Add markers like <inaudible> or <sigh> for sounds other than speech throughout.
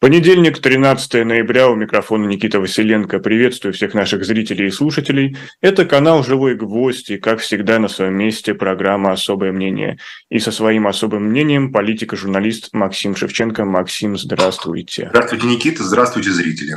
Понедельник, 13 ноября, у микрофона Никита Василенко. Приветствую всех наших зрителей и слушателей. Это канал «Живой гвоздь» и, как всегда, на своем месте программа «Особое мнение». И со своим особым мнением политика-журналист Максим Шевченко. Максим, здравствуйте. Здравствуйте, Никита. Здравствуйте, зрители.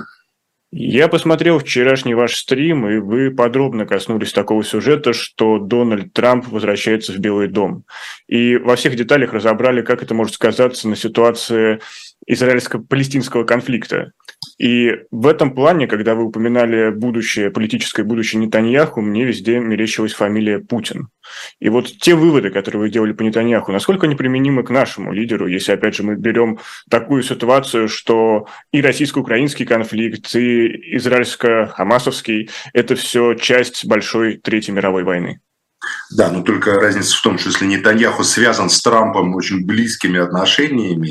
Я посмотрел вчерашний ваш стрим, и вы подробно коснулись такого сюжета, что Дональд Трамп возвращается в Белый дом. И во всех деталях разобрали, как это может сказаться на ситуации израильско-палестинского конфликта. И в этом плане, когда вы упоминали будущее, политическое будущее Нетаньяху, мне везде мерещилась фамилия Путин. И вот те выводы, которые вы делали по Нетаньяху, насколько они применимы к нашему лидеру, если, опять же, мы берем такую ситуацию, что и российско-украинский конфликт, и израильско-хамасовский – это все часть большой Третьей мировой войны? Да, но только разница в том, что если Нетаньяху связан с Трампом очень близкими отношениями,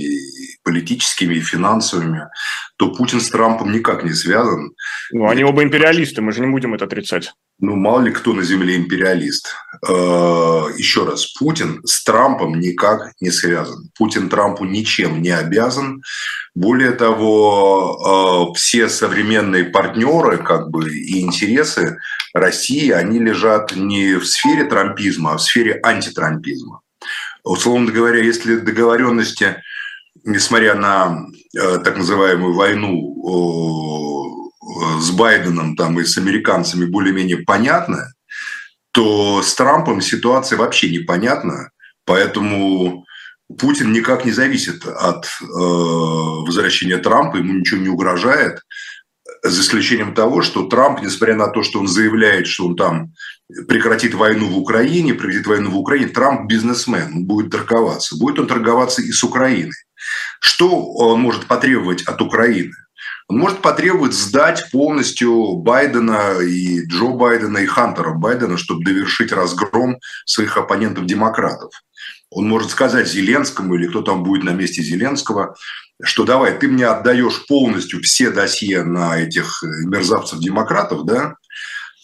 политическими и финансовыми, то Путин с Трампом никак не связан. Ну, они оба империалисты, мы же не будем это отрицать. Ну, мало ли кто на Земле империалист. Э, еще раз, Путин с Трампом никак не связан. Путин Трампу ничем не обязан. Более того, э, все современные партнеры как бы, и интересы России, они лежат не в сфере трампизма, а в сфере антитрампизма. Условно говоря, если договоренности несмотря на э, так называемую войну с Байденом там, и с американцами более-менее понятна, то с Трампом ситуация вообще непонятна. Поэтому Путин никак не зависит от э, возвращения Трампа, ему ничего не угрожает, за исключением того, что Трамп, несмотря на то, что он заявляет, что он там прекратит войну в Украине, прекратит войну в Украине, Трамп бизнесмен, он будет торговаться. Будет он торговаться и с Украиной. Что он может потребовать от Украины? Он может потребовать сдать полностью Байдена и Джо Байдена и Хантера Байдена, чтобы довершить разгром своих оппонентов-демократов. Он может сказать Зеленскому, или кто там будет на месте Зеленского, что давай, ты мне отдаешь полностью все досье на этих мерзавцев-демократов, да,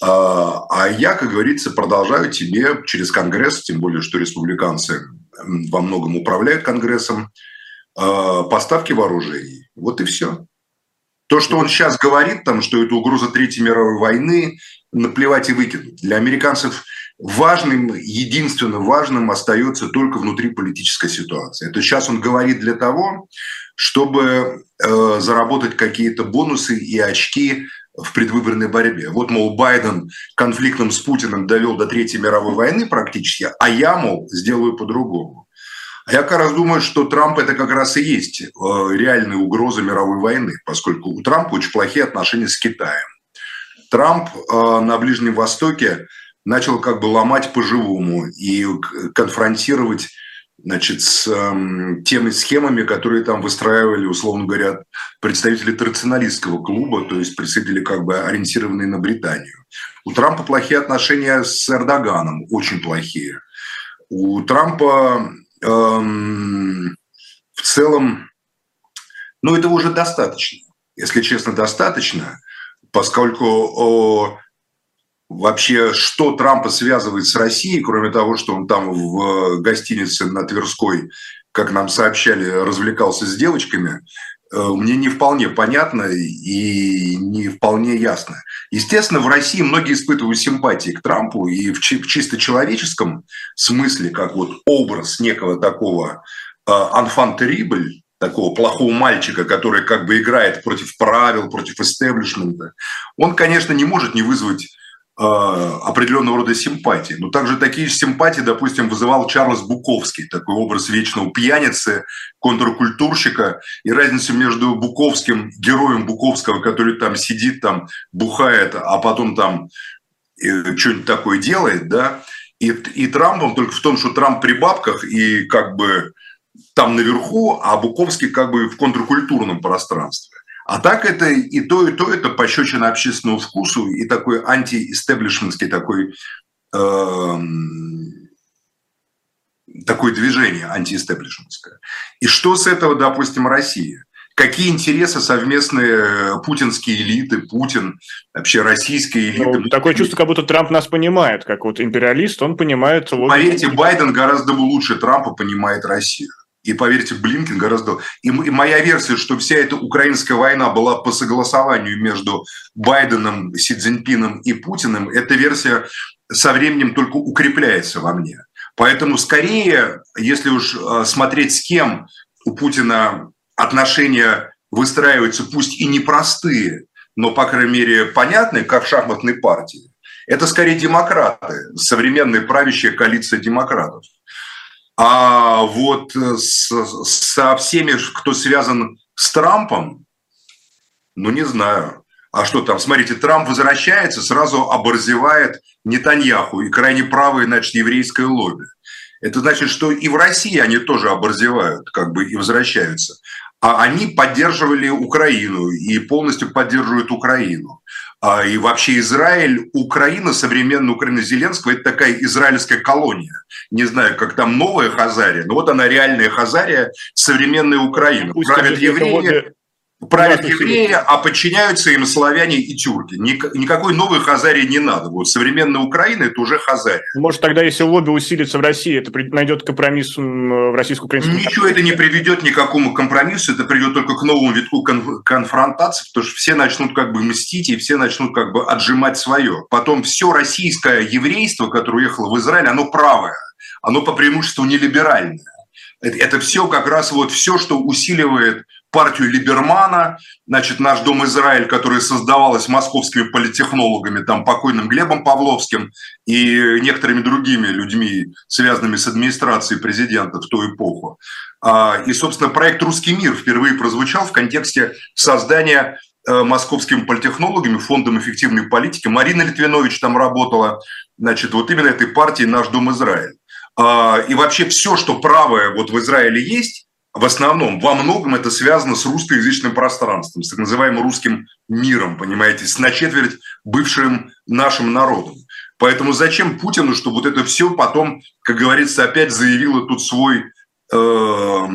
а, а я, как говорится, продолжаю тебе через Конгресс, тем более, что республиканцы во многом управляют Конгрессом, а, поставки вооружений. Вот и все. То, что он сейчас говорит, там, что это угроза Третьей мировой войны, наплевать и выкинуть. Для американцев важным, единственно важным остается только внутриполитическая ситуация. Это сейчас он говорит для того, чтобы э, заработать какие-то бонусы и очки в предвыборной борьбе. Вот, мол, Байден конфликтом с Путиным довел до Третьей мировой войны практически, а я, мол, сделаю по-другому. А я как раз думаю, что Трамп это как раз и есть э, реальная угроза мировой войны, поскольку у Трампа очень плохие отношения с Китаем. Трамп э, на Ближнем Востоке начал как бы ломать по-живому и конфронтировать значит, с э, теми схемами, которые там выстраивали, условно говоря, представители традиционалистского клуба, то есть представители как бы ориентированные на Британию. У Трампа плохие отношения с Эрдоганом, очень плохие. У Трампа эм, в целом, ну, этого уже достаточно. Если честно, достаточно, поскольку о, вообще, что Трампа связывает с Россией, кроме того, что он там в гостинице на Тверской, как нам сообщали, развлекался с девочками, э, мне не вполне понятно и не вполне ясно. Естественно, в России многие испытывают симпатии к Трампу, и в, чисто человеческом смысле, как вот образ некого такого анфан террибль, такого плохого мальчика, который как бы играет против правил, против истеблишмента, он, конечно, не может не вызвать э, определенного рода симпатии. Но также такие же симпатии, допустим, вызывал Чарльз Буковский, такой образ вечного пьяницы, контркультурщика. И разницу между Буковским, героем Буковского, который там сидит, там бухает, а потом там э, что-нибудь такое делает, да, и, и Трампом только в том, что Трамп при бабках и как бы там наверху, а Буковский как бы в контркультурном пространстве. А так это и то, и то, это пощечина общественному вкусу и такой анти-истеблишментский такой, э, такое движение антиэстеблишментское. И что с этого, допустим, Россия? Какие интересы совместные путинские элиты, Путин, вообще российские элиты? Ну, такое чувство, как будто Трамп нас понимает, как вот империалист, он понимает... Поверьте, Байден гораздо лучше Трампа понимает Россию. И поверьте, Блинкин гораздо... И, моя версия, что вся эта украинская война была по согласованию между Байденом, Си Цзиньпином и Путиным, эта версия со временем только укрепляется во мне. Поэтому скорее, если уж э, смотреть с кем у Путина отношения выстраиваются, пусть и непростые, но, по крайней мере, понятные, как в шахматной партии, это скорее демократы, современная правящая коалиция демократов. А вот с, со всеми, кто связан с Трампом, ну не знаю. А что там, смотрите, Трамп возвращается, сразу оборзевает Нетаньяху и крайне правое, значит, еврейское лобби. Это значит, что и в России они тоже оборзевают, как бы и возвращаются. А они поддерживали Украину и полностью поддерживают Украину. А, и вообще Израиль, Украина, современная Украина Зеленского, это такая израильская колония. Не знаю, как там новая Хазария, но вот она реальная Хазария, современная Украина. Пусть Правят евреи, правят евреи, а подчиняются им славяне и тюрки. Никакой новой Хазарии не надо. Вот современная Украина – это уже Хазария. Может, тогда, если лобби усилится в России, это найдет компромисс в российско-украинском Ничего это не приведет ни к какому компромиссу, это приведет только к новому витку конфронтации, потому что все начнут как бы мстить, и все начнут как бы отжимать свое. Потом все российское еврейство, которое уехало в Израиль, оно правое, оно по преимуществу не либеральное. Это, это все как раз вот все, что усиливает партию Либермана, значит, наш Дом Израиль, который создавалась московскими политехнологами, там, покойным Глебом Павловским и некоторыми другими людьми, связанными с администрацией президента в ту эпоху. А, и, собственно, проект «Русский мир» впервые прозвучал в контексте создания э, московскими политехнологами, фондом эффективной политики. Марина Литвинович там работала, значит, вот именно этой партии «Наш Дом Израиль». А, и вообще все, что правое вот в Израиле есть, в основном, во многом это связано с русскоязычным пространством, с так называемым русским миром, понимаете, с на четверть бывшим нашим народом. Поэтому зачем Путину, чтобы вот это все потом, как говорится, опять заявило тут свой, э,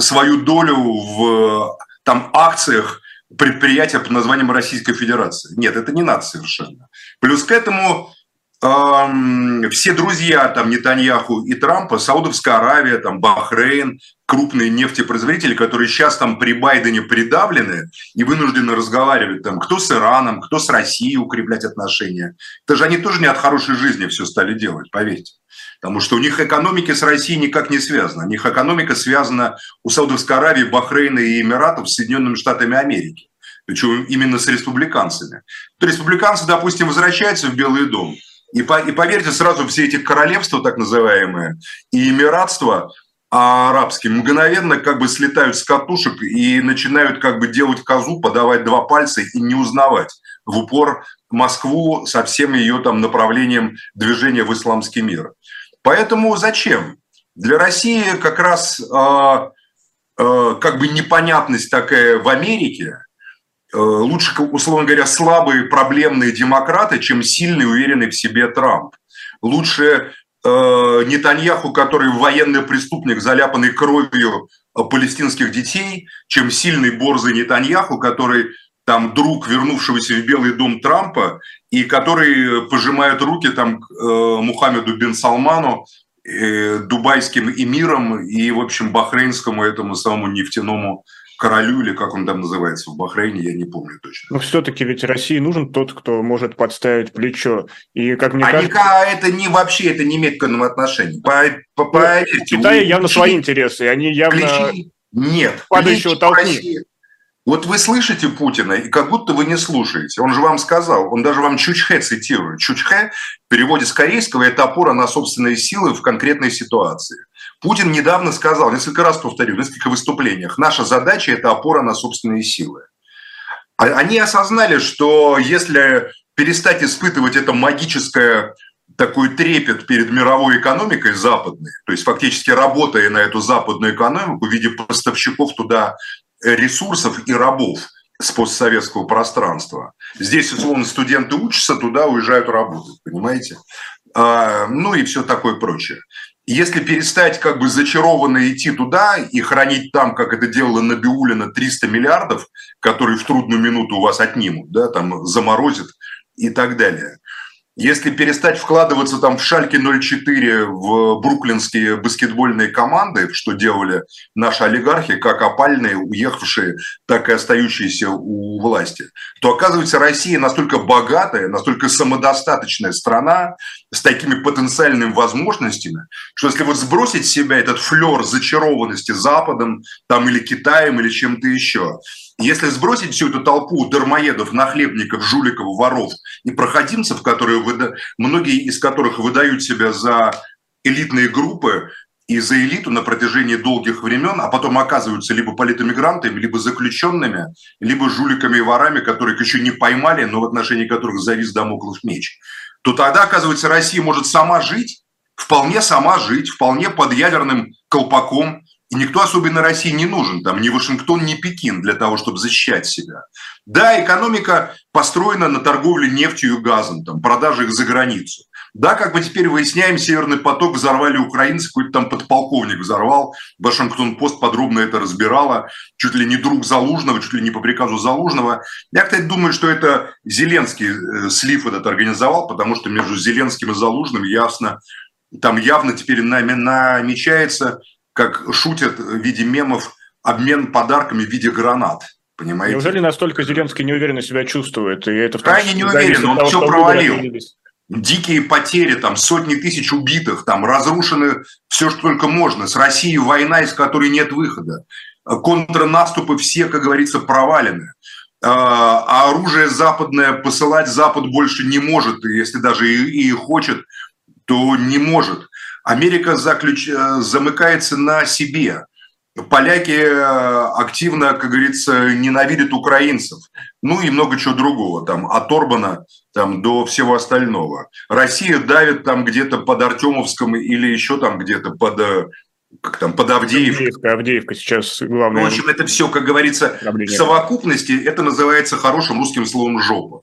свою долю в там, акциях предприятия под названием Российская Федерация? Нет, это не надо совершенно. Плюс к этому все друзья там Нетаньяху и Трампа, Саудовская Аравия, там Бахрейн, крупные нефтепроизводители, которые сейчас там при Байдене придавлены и вынуждены разговаривать там, кто с Ираном, кто с Россией укреплять отношения. Это же они тоже не от хорошей жизни все стали делать, поверьте. Потому что у них экономики с Россией никак не связана. У них экономика связана у Саудовской Аравии, Бахрейна и Эмиратов с Соединенными Штатами Америки. Причем именно с республиканцами. То республиканцы, допустим, возвращаются в Белый дом, и, по, и поверьте, сразу все эти королевства, так называемые, и эмиратства арабские, мгновенно как бы слетают с катушек и начинают как бы делать козу, подавать два пальца и не узнавать в упор Москву со всем ее там направлением движения в исламский мир. Поэтому зачем? Для России как раз э, э, как бы непонятность такая в Америке, лучше, условно говоря, слабые проблемные демократы, чем сильный, уверенный в себе Трамп. Лучше э, Нетаньяху, который военный преступник, заляпанный кровью э, палестинских детей, чем сильный борзый Нетаньяху, который там друг вернувшегося в Белый дом Трампа и который пожимает руки там э, Мухаммеду бен Салману, э, дубайским эмирам и, в общем, бахрейнскому этому самому нефтяному королю, или как он там называется в Бахрейне, я не помню точно. Но все-таки ведь России нужен тот, кто может подставить плечо. И как мне а кажется... это не вообще, это не имеет к этому отношения. По, по, ну, поверьте, в Китае явно свои интересы, они явно... Плечи... Нет. Падающего толкни. Вот вы слышите Путина, и как будто вы не слушаете. Он же вам сказал, он даже вам Чучхе цитирует. Чучхе в переводе с корейского – это опора на собственные силы в конкретной ситуации. Путин недавно сказал, несколько раз повторю, в нескольких выступлениях, наша задача – это опора на собственные силы. А они осознали, что если перестать испытывать это магическое такой трепет перед мировой экономикой западной, то есть фактически работая на эту западную экономику в виде поставщиков туда ресурсов и рабов с постсоветского пространства. Здесь, условно, студенты учатся, туда уезжают работать, понимаете? А, ну и все такое прочее. Если перестать как бы зачарованно идти туда и хранить там, как это делала Набиулина, 300 миллиардов, которые в трудную минуту у вас отнимут, да, там заморозят и так далее, Если перестать вкладываться там в Шальке 04 в бруклинские баскетбольные команды, что делали наши олигархи, как опальные, уехавшие, так и остающиеся у власти, то оказывается Россия настолько богатая, настолько самодостаточная страна с такими потенциальными возможностями, что если вот сбросить с себя этот флер зачарованности Западом там, или Китаем или чем-то еще, если сбросить всю эту толпу дармоедов, нахлебников, жуликов, воров и проходимцев, которые выда... многие из которых выдают себя за элитные группы и за элиту на протяжении долгих времен, а потом оказываются либо политэмигрантами, либо заключенными, либо жуликами и ворами, которых еще не поймали, но в отношении которых завис домоклов меч, то тогда, оказывается, Россия может сама жить, вполне сама жить, вполне под ядерным колпаком, и никто особенно России не нужен, там ни Вашингтон, ни Пекин для того, чтобы защищать себя. Да, экономика построена на торговле нефтью и газом, там, продаже их за границу. Да, как мы теперь выясняем, Северный поток взорвали украинцы, какой-то там подполковник взорвал. Вашингтон-Пост подробно это разбирала. Чуть ли не друг Залужного, чуть ли не по приказу Залужного. Я, кстати, думаю, что это Зеленский э, слив этот организовал, потому что между Зеленским и Залужным ясно, там явно теперь намечается как шутят в виде мемов, обмен подарками в виде гранат. Понимаете? Неужели настолько Зеленский неуверенно себя чувствует? И это Крайне не уверен, он все провалил. Дикие потери, там сотни тысяч убитых, там разрушены все, что только можно. С Россией война, из которой нет выхода. Контрнаступы все, как говорится, провалены. А, а оружие западное посылать Запад больше не может, если даже и, и хочет, то не может. Америка заключ... Э, замыкается на себе. Поляки э, активно, как говорится, ненавидят украинцев. Ну и много чего другого, там, от Орбана там, до всего остального. Россия давит там где-то под Артемовском или еще там где-то под э, как там, под Авдеевкой. Авдеевка, Авдеевка сейчас главное. Ну, в общем, это все, как говорится, в совокупности, это называется хорошим русским словом «жопа».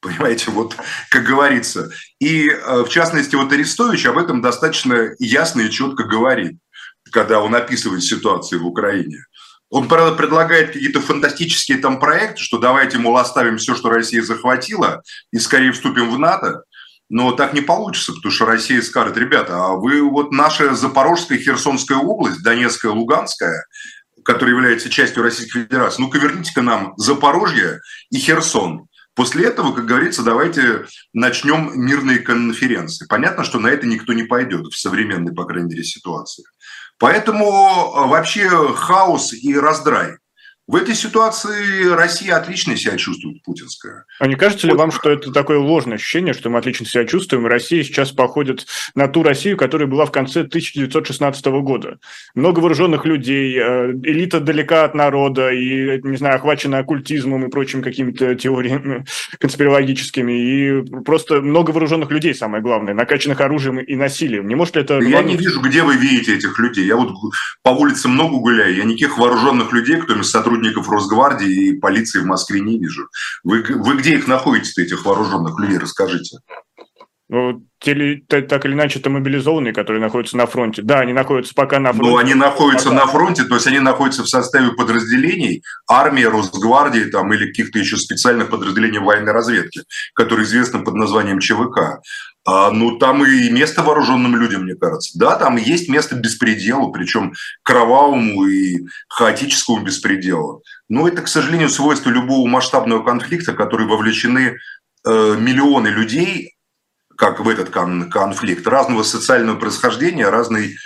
Понимаете, вот как говорится. И э, в частности, вот Арестович об этом достаточно ясно и четко говорит, когда он описывает ситуацию в Украине. Он, правда, предлагает какие-то фантастические там проекты, что давайте, мол, оставим все, что Россия захватила, и скорее вступим в НАТО. Но так не получится, потому что Россия скажет, ребята, а вы вот наша Запорожская, Херсонская область, Донецкая, Луганская, которая является частью Российской Федерации, ну-ка верните-ка нам Запорожье и Херсон. После этого, как говорится, давайте начнем мирные конференции. Понятно, что на это никто не пойдет в современной, по крайней мере, ситуации. Поэтому э, вообще хаос и раздрай. В этой ситуации Россия отлично себя чувствует, путинская. А не кажется ли вам, что это такое ложное ощущение, что мы отлично себя чувствуем, и Россия сейчас походит на ту Россию, которая была в конце 1916 года? Много вооруженных людей, э, элита далека от народа и, не знаю, охвачена оккультизмом и прочими какими-то теориями <laughs> конспирологическими, и просто много вооруженных людей, самое главное, накачанных оружием и насилием. Не может ли это... Я не вижу, где вы видите этих людей. Я вот по улице много гуляю, я никаких вооруженных людей, кто сотрудничает сотрудников Росгвардии и полиции в Москве не вижу. Вы, вы где их находите, этих вооруженных людей, расскажите. Ну, те, так или иначе, это мобилизованные, которые находятся на фронте. Да, они находятся пока на фронте. Ну, они находятся пока... на фронте, то есть они находятся в составе подразделений армии, Росгвардии там, или каких-то еще специальных подразделений военной разведки, которые известны под названием ЧВК. А, ну, там и место вооруженным людям, мне кажется. Да, там есть место беспределу, причем кровавому и хаотическому беспределу. Но это, к сожалению, свойство любого масштабного конфликта, в который вовлечены э, миллионы людей, как в этот конфликт, разного социального происхождения, разной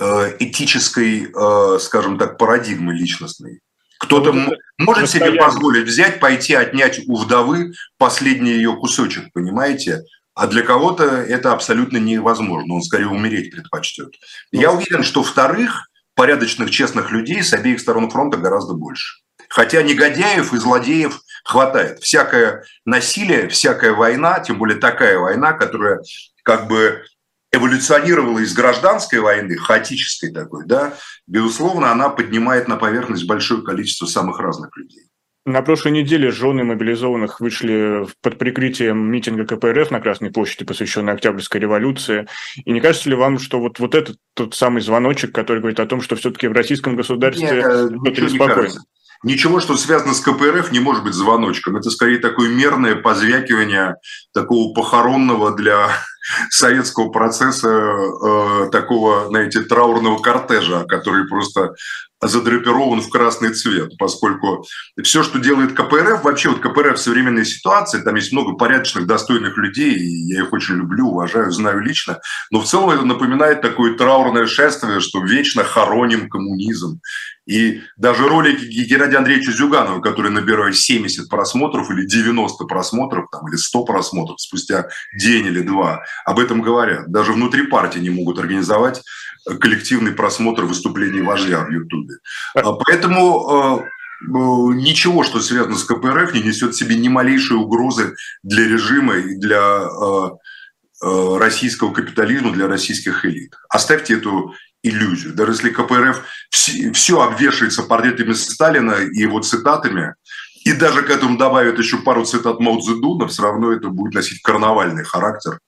э, этической, э, скажем так, парадигмы личностной. Кто-то ну, может себе позволить взять, пойти отнять у вдовы последний ее кусочек, понимаете? А для кого-то это абсолютно невозможно. Он скорее умереть предпочтет. Я уверен, что вторых порядочных, честных людей с обеих сторон фронта гораздо больше. Хотя негодяев и злодеев хватает. Всякое насилие, всякая война, тем более такая война, которая как бы эволюционировала из гражданской войны, хаотической такой, да, безусловно, она поднимает на поверхность большое количество самых разных людей. На прошлой неделе жены мобилизованных вышли под прикрытием митинга КПРФ на Красной площади, посвященной Октябрьской революции. И не кажется ли вам, что вот, вот этот тот самый звоночек, который говорит о том, что все-таки в российском государстве Нет, э, ничего не кажется. Ничего, что связано с КПРФ, не может быть звоночком. Это скорее такое мерное позвякивание такого похоронного для <laughs> советского процесса, э, такого, знаете, траурного кортежа, который просто задрапирован в красный цвет, поскольку все, что делает КПРФ, вообще вот КПРФ в современной ситуации, там есть много порядочных, достойных людей, и я их очень люблю, уважаю, знаю лично, но в целом это напоминает такое траурное шествие, что вечно хороним коммунизм. И даже ролики Геннадия Андреевича Зюганова, которые набирают 70 просмотров или 90 просмотров, там, или 100 просмотров спустя день или два, об этом говорят. Даже внутри партии не могут организовать коллективный просмотр выступлений вождя в Ютубе. А поэтому э, ничего, что связано с КПРФ, не несет в себе ни малейшей угрозы для режима и для российского капитализма, для российских элит. Оставьте эту иллюзию. Даже если КПРФ все, все обвешивается портретами Сталина и его цитатами, и даже к этому добавят еще пару цитат Мао Цзэдуна, все равно это будет носить карнавальный характер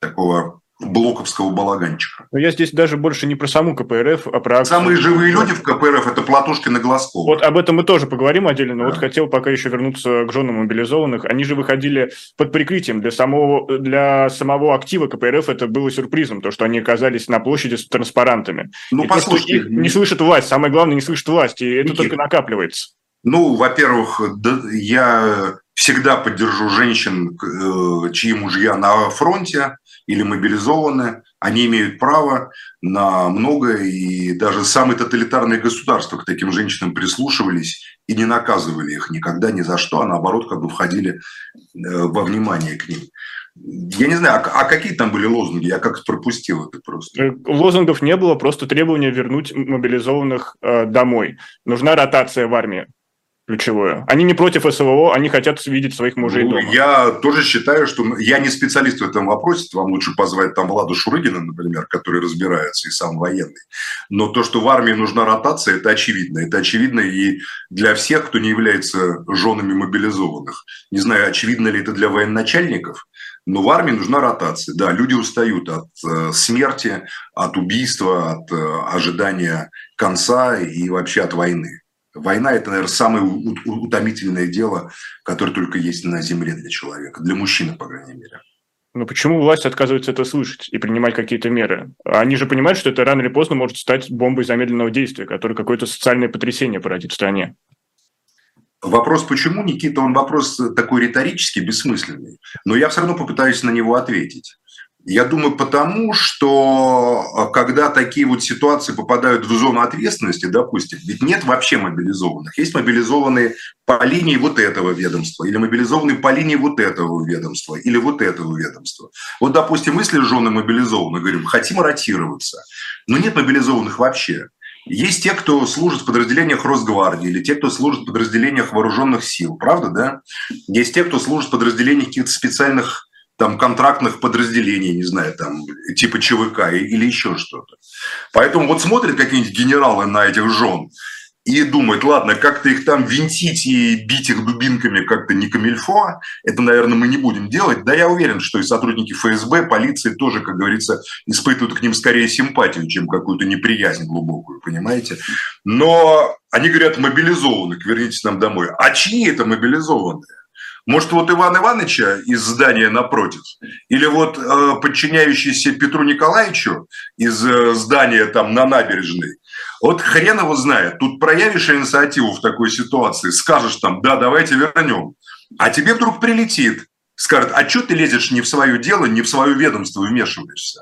такого блоковского балаганчика. Но я здесь даже больше не про саму КПРФ, а про... Самые живые люди в КПРФ – это Платошкин и Глазков. Вот об этом мы тоже поговорим отдельно, но да. вот хотел пока еще вернуться к женам мобилизованных. Они же выходили под прикрытием. Для самого, для самого актива КПРФ это было сюрпризом, то, что они оказались на площади с транспарантами. Ну, и послушайте. То, что их не слышит власть. Самое главное, не слышит власть, и это Никит. только накапливается. Ну, во-первых, я всегда поддержу женщин, э, чьи мужья на фронте или мобилизованы, они имеют право на многое, и даже самые тоталитарные государства к таким женщинам прислушивались и не наказывали их никогда ни за что, а наоборот как бы входили э, во внимание к ним. Я не знаю, а, а какие там были лозунги? Я как-то пропустил это просто. Э, лозунгов не было, просто требование вернуть мобилизованных э, домой. Нужна ротация в армии ключевое. Они не против СВО, они хотят видеть своих мужей ну, дома. Я тоже считаю, что я не специалист в этом вопросе. Вам лучше позвать там Владу Шурыгина, например, который разбирается и сам военный. Но то, что в армии нужна ротация, это очевидно. Это очевидно и для всех, кто не является женами мобилизованных. Не знаю, очевидно ли это для военачальников, но в армии нужна ротация. Да, люди устают от э, смерти, от убийства, от э, ожидания конца и вообще от войны. Война – это, наверное, самое утомительное дело, которое только есть на Земле для человека, для мужчины, по крайней мере. Но почему власть отказывается это слышать и принимать какие-то меры? Они же понимают, что это рано или поздно может стать бомбой замедленного действия, которая какое-то социальное потрясение породит в стране. Вопрос почему, Никита, он вопрос такой риторический, бессмысленный. Но я все равно попытаюсь на него ответить. Я думаю, потому что а, когда такие вот ситуации попадают в зону ответственности, допустим, ведь нет вообще мобилизованных. Есть мобилизованные по линии вот этого ведомства, или мобилизованные по линии вот этого ведомства, или вот этого ведомства. Вот, допустим, если жены мобилизованы, говорим, хотим ротироваться, но нет мобилизованных вообще. Есть те, кто служит в подразделениях Росгвардии, или те, кто служит в подразделениях вооруженных сил, правда, да? Есть те, кто служит в подразделениях каких-то специальных там контрактных подразделений, не знаю, там типа ЧВК или еще что-то. Поэтому вот смотрят какие-нибудь генералы на этих жен и думают, ладно, как-то их там винтить и бить их дубинками как-то не камильфо, это, наверное, мы не будем делать. Да, я уверен, что и сотрудники ФСБ, полиции тоже, как говорится, испытывают к ним скорее симпатию, чем какую-то неприязнь глубокую, понимаете? Но они говорят, мобилизованных, вернитесь нам домой. А чьи это мобилизованные? Может, вот Иван Ивановича из здания напротив? Или вот э, подчиняющийся Петру Николаевичу из э, здания там на набережной? Вот хрен его знает. Тут проявишь инициативу в такой ситуации, скажешь там, да, давайте вернем. А тебе вдруг прилетит, скажет, а что ты лезешь не в свое дело, не в свое ведомство вмешиваешься?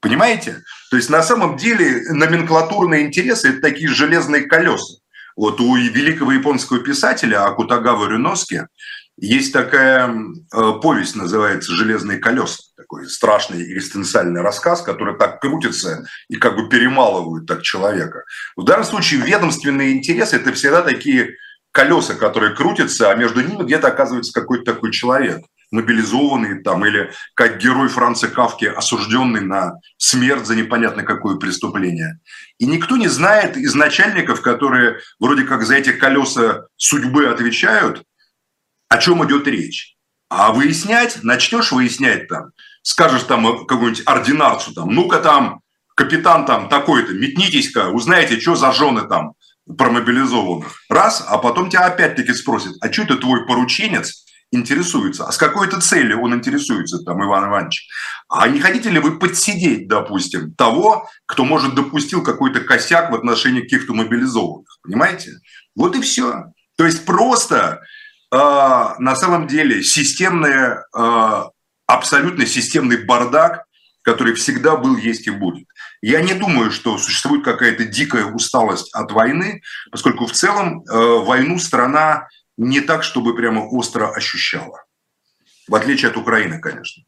Понимаете? То есть на самом деле номенклатурные интересы – это такие железные колеса. Вот у великого японского писателя Акутагава Рюноски есть такая э, повесть, называется «Железные колеса», такой страшный экзистенциальный рассказ, который так крутится и как бы перемалывает так человека. В данном случае ведомственные интересы – это всегда такие колеса, которые крутятся, а между ними где-то оказывается какой-то такой человек, мобилизованный там, или как герой Франца Кавки, осужденный на смерть за непонятно какое преступление. И никто не знает из начальников, которые вроде как за эти колеса судьбы отвечают, о чем идет речь. А выяснять, начнешь выяснять там, скажешь там какому-нибудь ординарцу там, ну-ка там, капитан там такой-то, метнитесь-ка, узнаете, что за жены там про мобилизованных. Раз, а потом тебя опять-таки спросят, а что это твой порученец интересуется? А с какой-то целью он интересуется, там, Иван Иванович? А не хотите ли вы подсидеть, допустим, того, кто, может, допустил какой-то косяк в отношении каких-то мобилизованных? Понимаете? Вот и все. То есть просто э, на самом деле системный, э, абсолютно системный бардак, который всегда был, есть и будет. Я не думаю, что существует какая-то дикая усталость от войны, поскольку в целом э, войну страна не так, чтобы прямо остро ощущала. В отличие от Украины, конечно.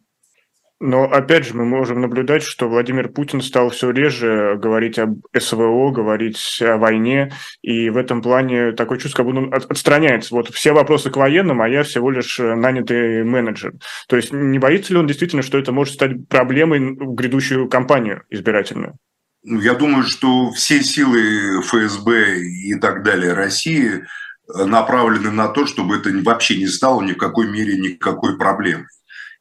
Но опять же мы можем наблюдать, что Владимир Путин стал все реже говорить об СВО, говорить о войне, и в этом плане такое чувство, как будто он отстраняется. Вот все вопросы к военным, а я всего лишь нанятый менеджер. То есть не боится ли он действительно, что это может стать проблемой в грядущую кампанию избирательную? Ну, я думаю, что все силы ФСБ и так далее России направлены на то, чтобы это вообще не стало ни в какой мере никакой проблемой.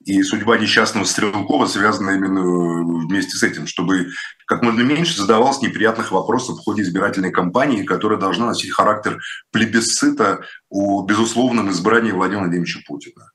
И судьба несчастного Стрелкова связана именно э, вместе с этим, чтобы как можно меньше задавалось неприятных вопросов в ходе избирательной кампании, которая должна носить характер плебисцита о безусловном избрании Владимира Владимировича Путина.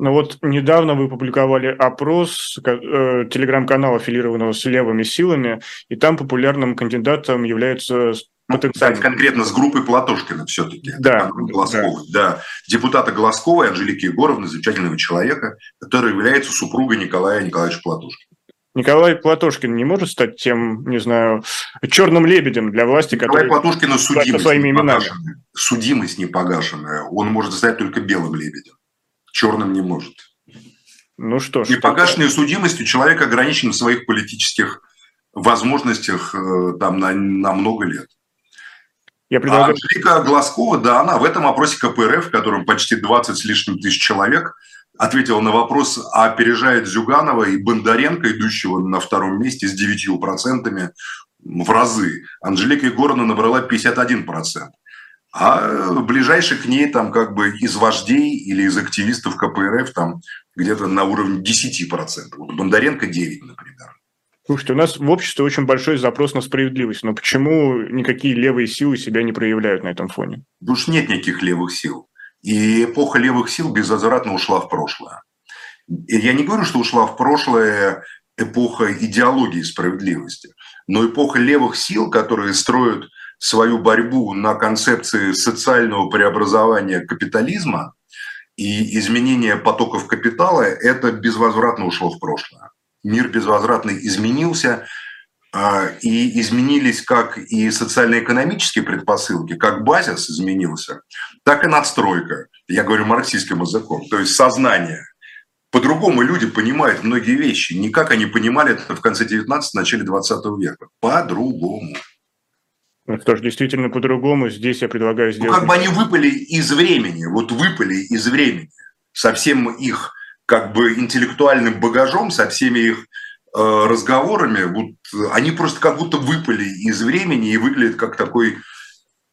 Ну вот недавно вы публиковали опрос э, телеграм-канала, аффилированного с левыми силами, и там популярным кандидатом является ну, кстати, конкретно с группой Платошкина все-таки. Да, Глазковой. Да. да. Депутата Глазковой, Анжелики Егоровны, замечательного человека, который является супругой Николая Николаевича Платошкина. Николай Платошкин не может стать тем, не знаю, черным лебедем для власти, Николай который... Платошкина судимость своими именами. Судимость не погашенная. Он может стать только белым лебедем. Черным не может. Ну что ж. Непогашенной судимостью человек ограничен в своих политических возможностях э, там, на, на много лет. Я предлагаю... А Анжелика Глазкова, да, она в этом опросе КПРФ, в котором почти 20 с лишним тысяч человек, ответила на вопрос, а опережает Зюганова и Бондаренко, идущего на втором месте с 9% в разы. Анжелика Егоровна набрала 51%. А ближайший к ней там как бы из вождей или из активистов КПРФ там где-то на уровне 10%. Вот Бондаренко 9, например. Слушайте, у нас в обществе очень большой запрос на справедливость, но почему никакие левые силы себя не проявляют на этом фоне? Потому что нет никаких левых сил. И эпоха левых сил безвозвратно ушла в прошлое. Я не говорю, что ушла в прошлое эпоха идеологии справедливости, но эпоха левых сил, которые строят свою борьбу на концепции социального преобразования капитализма и изменения потоков капитала, это безвозвратно ушло в прошлое мир безвозвратно изменился, а, и изменились как и социально-экономические предпосылки, как базис изменился, так и надстройка. Я говорю марксистским языком, то есть сознание. По-другому люди понимают многие вещи. Не как они понимали это в конце 19 начале 20 века. По-другому. Ну что ж, действительно по-другому. Здесь я предлагаю сделать... Ну, как бы они выпали из времени, вот выпали из времени. Со всем их как бы интеллектуальным багажом, со всеми их э, разговорами, вот, они просто как будто выпали из времени и выглядят как такой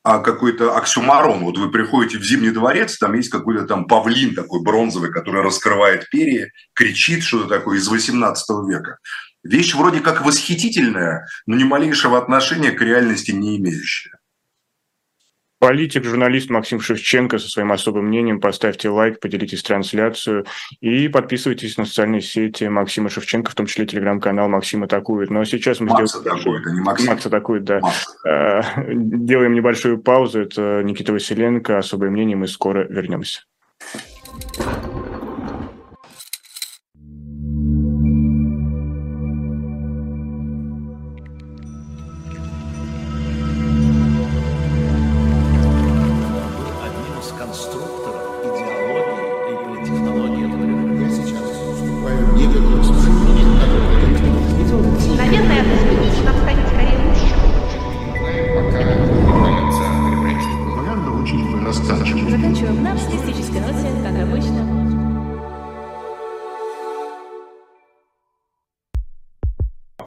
а какой-то оксюмарон. Вот вы приходите в Зимний дворец, там есть какой-то там павлин такой бронзовый, который раскрывает перья, кричит что-то такое из 18 века. Вещь вроде как восхитительная, но ни малейшего отношения к реальности не имеющая. Политик, журналист Максим Шевченко со своим особым мнением. Поставьте лайк, поделитесь трансляцию и подписывайтесь на социальные сети Максима Шевченко, в том числе телеграм-канал Максим атакует. Но сейчас мы Макс сделаем... атакует, а не Максим. Макс атакует, да. Макс. Э, делаем небольшую паузу. Это Никита Василенко, особое мнение. Мы скоро вернемся.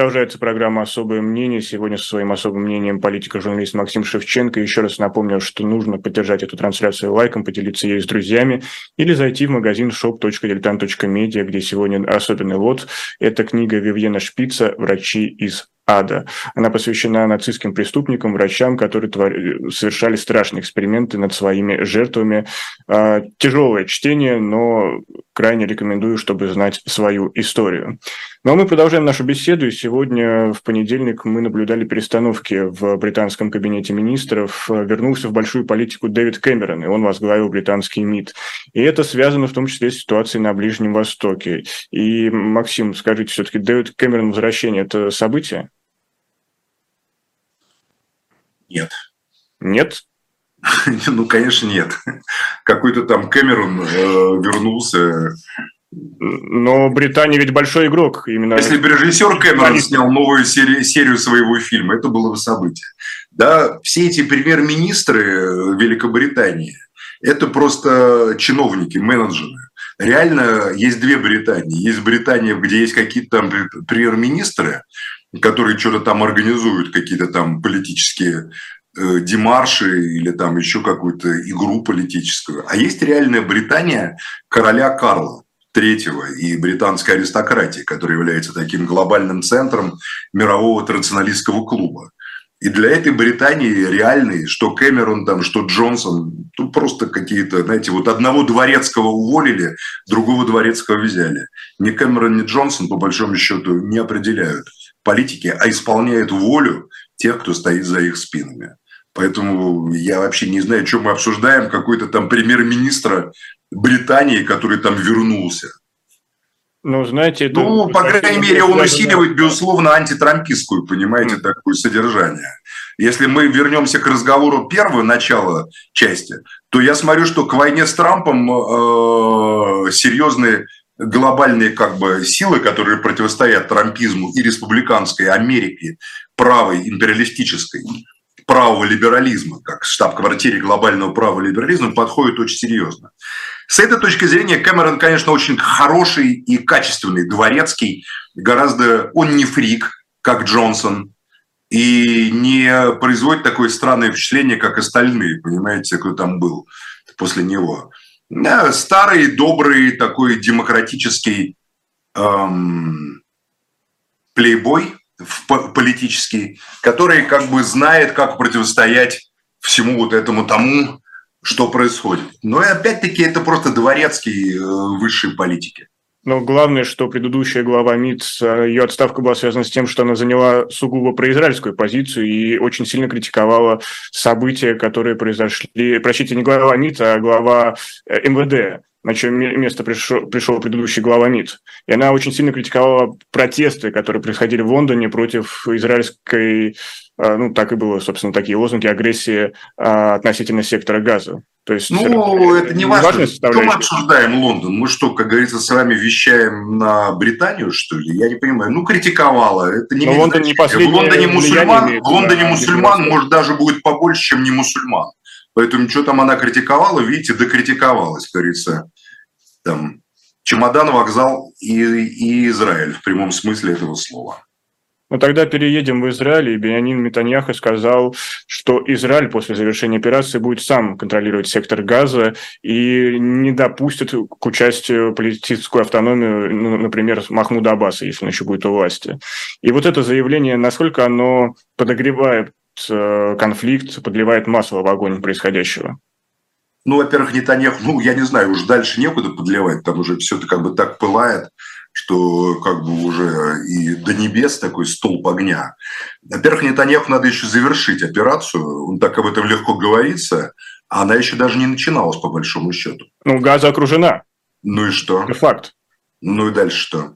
Продолжается программа «Особое мнение». Сегодня со своим особым мнением политика-журналист Максим Шевченко. Еще раз напомню, что нужно поддержать эту трансляцию лайком, поделиться ею с друзьями или зайти в магазин shop.diletant.media, где сегодня особенный лот. Это книга Вивьена Шпица «Врачи из ада. Она посвящена нацистским преступникам, врачам, которые твор... совершали страшные эксперименты над своими жертвами. А, тяжелое чтение, но крайне рекомендую, чтобы знать свою историю. Ну а мы продолжаем нашу беседу. И сегодня, в понедельник, мы наблюдали перестановки в британском кабинете министров. Вернулся в большую политику Дэвид Кэмерон, и он возглавил британский МИД. И это связано в том числе с ситуацией на Ближнем Востоке. И, Максим, скажите, все-таки Дэвид Кэмерон возвращение – это событие? Нет. Нет? <laughs> Ну, конечно, нет. Какой-то там Кэмерон э, вернулся. Но Британия ведь большой игрок. Именно... Если бы режиссер Кэмерон снял новую серию, серию своего фильма, это было бы событие. Да, все эти премьер-министры Великобритании – это просто чиновники, менеджеры. Реально есть две Британии. Есть Британия, где есть какие-то там премьер-министры, которые что-то там организуют, какие-то там политические э, демарши или там еще какую-то игру политическую. А есть реальная Британия короля Карла третьего и британской аристократии, которая является таким глобальным центром мирового традиционалистского клуба. И для этой Британии реальный, что Кэмерон там, что Джонсон, тут просто какие-то, знаете, вот одного дворецкого уволили, другого дворецкого взяли. Ни Кэмерон, ни Джонсон, по большому счету, не определяют политики, а исполняют волю тех, кто стоит за их спинами. Поэтому я вообще не знаю, что мы обсуждаем, какой-то там премьер-министра Британии, который там вернулся. Ну, знаете, это... Ну, по крайней мере, он усиливает, безусловно, антитрампистскую, понимаете, mm. такое содержание. Если мы вернемся к разговору первого начала части, то я смотрю, что к войне с Трампом э, серьезные глобальные как бы силы, которые противостоят трампизму и республиканской Америке, правой империалистической, правого либерализма, как штаб-квартире глобального правого либерализма, подходит очень серьезно. С этой точки зрения Кэмерон, конечно, очень хороший и качественный дворецкий, гораздо он не фрик, как Джонсон, и не производит такое странное впечатление, как остальные, понимаете, кто там был после него? Старый, добрый, такой демократический эм, плейбой политический, который как бы знает, как противостоять всему вот этому тому, что происходит. Но опять-таки это просто дворецкий э, высшей политики. Но главное, что предыдущая глава МИД, ее отставка была связана с тем, что она заняла сугубо произраильскую позицию и очень сильно критиковала события, которые произошли. Простите, не глава МИД, а глава э, МВД на чье место пришел, пришел предыдущий глава МИД. И она очень сильно критиковала протесты, которые происходили в Лондоне против израильской, э, ну, так и было, собственно, такие лозунги агрессии э, относительно сектора газа. То есть, ну, это не важно. Что мы обсуждаем Лондон? Мы что, как говорится, с вами вещаем на Британию, что ли? Я не понимаю. Ну, критиковала. Это не Лондон не в Лондоне мусульман, в Лондоне мусульман может даже будет побольше, чем не мусульман. Поэтому что там она критиковала, видите, докритиковалась, как говорится. Там, чемодан, вокзал и, и Израиль в прямом смысле этого слова. Но тогда переедем в Израиль, и Бенянин Метаньяху сказал, что Израиль после завершения операции будет сам контролировать сектор газа и не допустит к участию политическую автономию, ну, например, Махмуда Аббаса, если он еще будет у власти. И вот это заявление, насколько оно подогревает э, конфликт, подливает масло в огонь происходящего? Ну, во-первых, Нетаньяху, ну, я не знаю, уже дальше некуда подливать, там уже все это как бы так пылает что как бы уже и до небес такой столб огня. Во-первых, Нетаньяху надо еще завершить операцию, он так об этом легко говорится, а она еще даже не начиналась, по большому счету. Ну, Газа окружена. Ну и что? Это факт. Ну и дальше что?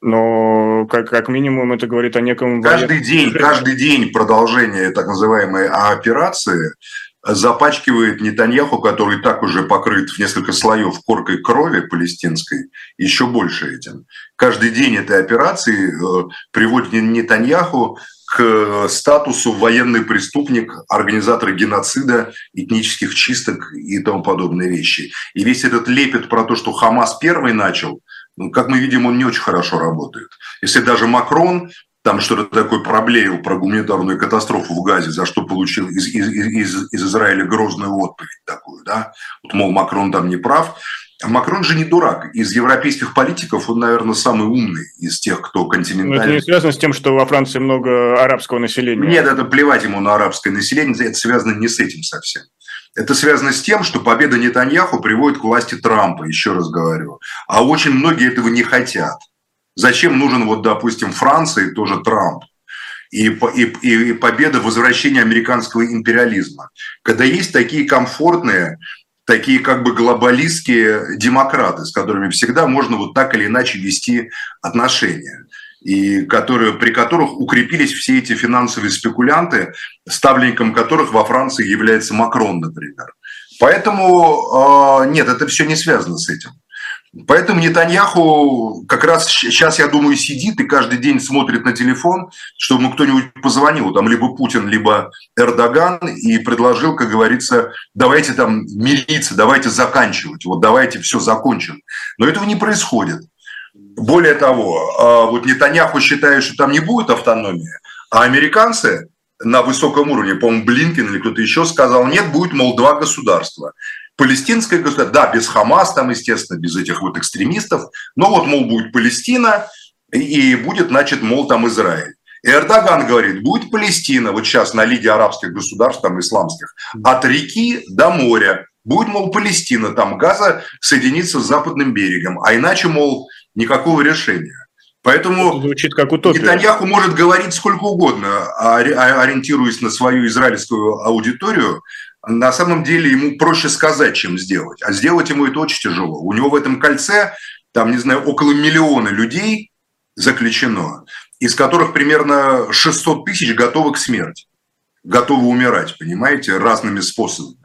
Но как, как минимум это говорит о неком... Каждый день, каждый день продолжение так называемой операции запачкивает Нетаньяху, который так уже покрыт в несколько слоев коркой крови палестинской, еще больше этим. Каждый день этой операции э, приводит Нетаньяху к статусу военный преступник, организатор геноцида, этнических чисток и тому подобные вещи. И весь этот лепет про то, что Хамас первый начал, ну, как мы видим, он не очень хорошо работает. Если даже Макрон там что-то такое проблеял про гуманитарную катастрофу в Газе, за что получил из, из, из, из Израиля грозную отповедь такую, да, вот, мол, Макрон там не прав. А Макрон же не дурак. Из европейских политиков он, наверное, самый умный из тех, кто континентальный. Но это не связано с тем, что во Франции много арабского населения. Нет, это плевать ему на арабское население, это связано не с этим совсем. Это связано с тем, что победа Нетаньяху приводит к власти Трампа, еще раз говорю. А очень многие этого не хотят. Зачем нужен, вот, допустим, Франции тоже Трамп? И, и, и победа возвращения американского империализма. Когда есть такие комфортные, такие как бы глобалистские демократы, с которыми всегда можно вот так или иначе вести отношения и которые, при которых укрепились все эти финансовые спекулянты, ставленником которых во Франции является Макрон, например. Поэтому э, нет, это все не связано с этим. Поэтому Нетаньяху как раз сейчас, я думаю, сидит и каждый день смотрит на телефон, чтобы ему кто-нибудь позвонил, там либо Путин, либо Эрдоган, и предложил, как говорится, давайте там мириться, давайте заканчивать, вот давайте все закончим. Но этого не происходит. Более того, а, вот Нетаньяху считает, что там не будет автономии, а американцы на высоком уровне, по-моему, Блинкин или кто-то еще сказал, нет, будет, мол, два государства палестинское государство, да, без Хамас там, естественно, без этих вот экстремистов, но вот, мол, будет Палестина и будет, значит, мол, там Израиль. И Эрдоган говорит, будет Палестина, вот сейчас на Лиге арабских государств, там, исламских, от реки до моря. Будет, мол, Палестина, там Газа соединится с западным берегом, а иначе, мол, никакого решения. Поэтому звучит как утопия. Нетаньяху может говорить сколько угодно, ориентируясь на свою израильскую аудиторию, на самом деле ему проще сказать, чем сделать. А сделать ему это очень тяжело. У него в этом кольце, там, не знаю, около миллиона людей заключено, из которых примерно 600 тысяч готовы к смерти, готовы умирать, понимаете, разными способами.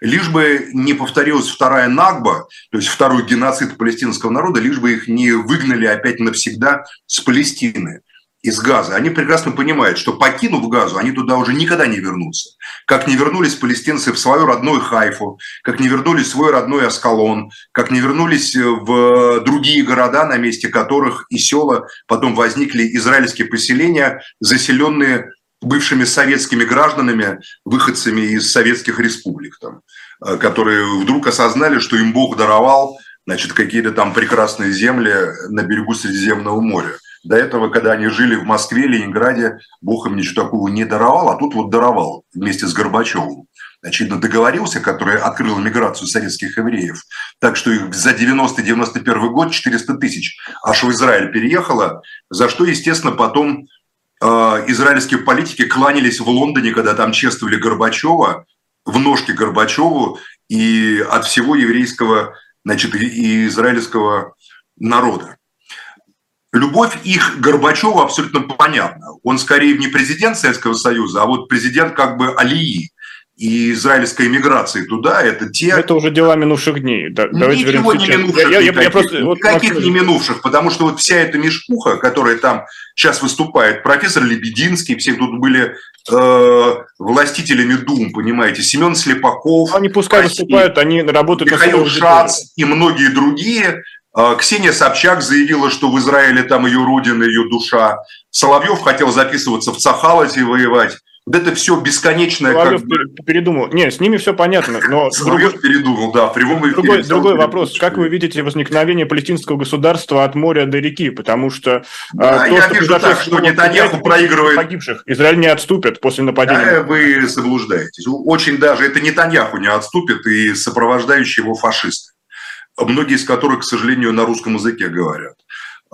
Лишь бы не повторилась вторая Нагба, то есть второй геноцид палестинского народа, лишь бы их не выгнали опять навсегда с Палестины из Газа, они прекрасно понимают, что покинув Газу, они туда уже никогда не вернутся. Как не вернулись палестинцы в свою родную Хайфу, как не вернулись в свой родной Аскалон, как не вернулись в другие города, на месте которых и села потом возникли израильские поселения, заселенные бывшими советскими гражданами, выходцами из советских республик, там, э, которые вдруг осознали, что им Бог даровал значит, какие-то там прекрасные земли на берегу Средиземного моря. До этого, когда они жили в Москве, Ленинграде, Бог им ничего такого не даровал, а тут вот даровал вместе с Горбачевым. Очевидно, договорился, который открыл миграцию советских евреев. Так что их за 90-91 год 400 тысяч аж в Израиль переехало, за что, естественно, потом э, израильские политики кланялись в Лондоне, когда там чествовали Горбачева, в ножке Горбачеву и от всего еврейского, значит, и израильского народа. Любовь их к Горбачеву абсолютно понятна. Он скорее не президент Советского Союза, а вот президент как бы Алии и израильской иммиграции туда, это те... Это уже дела минувших дней. Да, Ничего не минувших. Я, я, я просто, никаких вот, не минувших, потому что вот вся эта мешкуха, которая там сейчас выступает, профессор Лебединский, все тут были э, властителями Дум, понимаете, Семен Слепаков. Они пускай Россия, выступают, они работают Михаил на Шац и многие другие, Ксения Собчак заявила, что в Израиле там ее родина, ее душа. Соловьев хотел записываться в Цахалате воевать. Вот это все бесконечное. Соловьев как бы... передумал. Не, с ними все понятно. Но <laughs> Соловьев другой... передумал, да, в прямом эфире. Другой, другой вопрос. Как вы видите возникновение палестинского государства от моря до реки? Потому что а, да, то, я что вижу так, что Нетаньяху проигрывает... Погибших. Израиль не отступит после нападения. Да, вы заблуждаетесь. Очень даже это Нетаньяху не отступит и сопровождающие его фашисты многие из которых, к сожалению, на русском языке говорят.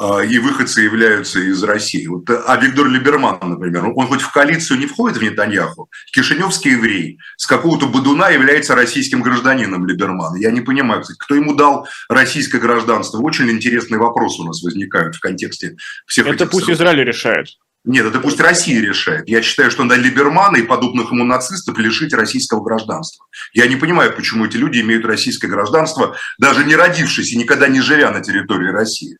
А, и выходцы являются из России. Вот, а Виктор Либерман, например, он хоть в коалицию не входит в Нетаньяху, кишиневский еврей, с какого-то Бадуна является российским гражданином Либерман. Я не понимаю, кстати, кто ему дал российское гражданство. Очень интересные вопросы у нас возникают в контексте всех Это пусть событий. Израиль решает. Нет, это пусть Россия решает. Я считаю, что надо Либермана и подобных ему нацистов лишить российского гражданства. Я не понимаю, почему эти люди имеют российское гражданство, даже не родившись и никогда не живя на территории России.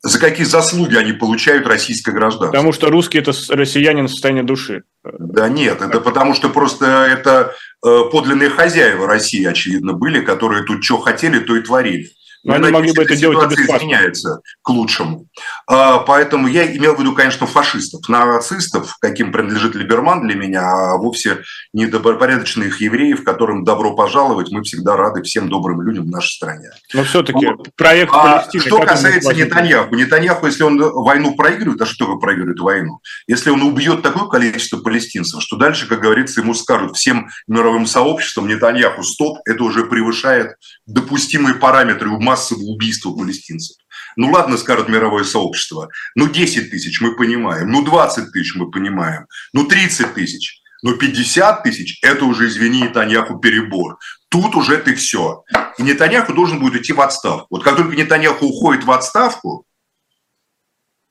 За какие заслуги они получают российское гражданство? Потому что русский – это россиянин в состоянии души. Да нет, это потому что просто это э, подлинные хозяева России, очевидно, были, которые тут что хотели, то и творили. Но они могли бы это делать и без изменяется к лучшему. А, поэтому я имел в виду, конечно, фашистов. Нацистов, каким принадлежит Либерман для меня, а вовсе не добропорядочных евреев, которым добро пожаловать. Мы всегда рады всем добрым людям в нашей стране. Но все-таки вот. проект а. Что касается Нетаньяху. Нетаньяху, если он войну проигрывает, а что такое проигрывает войну? Если он убьет такое количество палестинцев, что дальше, как говорится, ему скажут всем мировым сообществом Нетаньяху, стоп, это уже превышает допустимые параметры массового убийства палестинцев. Ну ладно, скажет мировое сообщество, ну 10 тысяч мы понимаем, ну 20 тысяч мы понимаем, ну 30 тысяч, но 50 тысяч – это уже, извини, Нетаньяху перебор. Тут уже ты все. И Нетаньяху должен будет идти в отставку. Вот как только Нетаньяху уходит в отставку,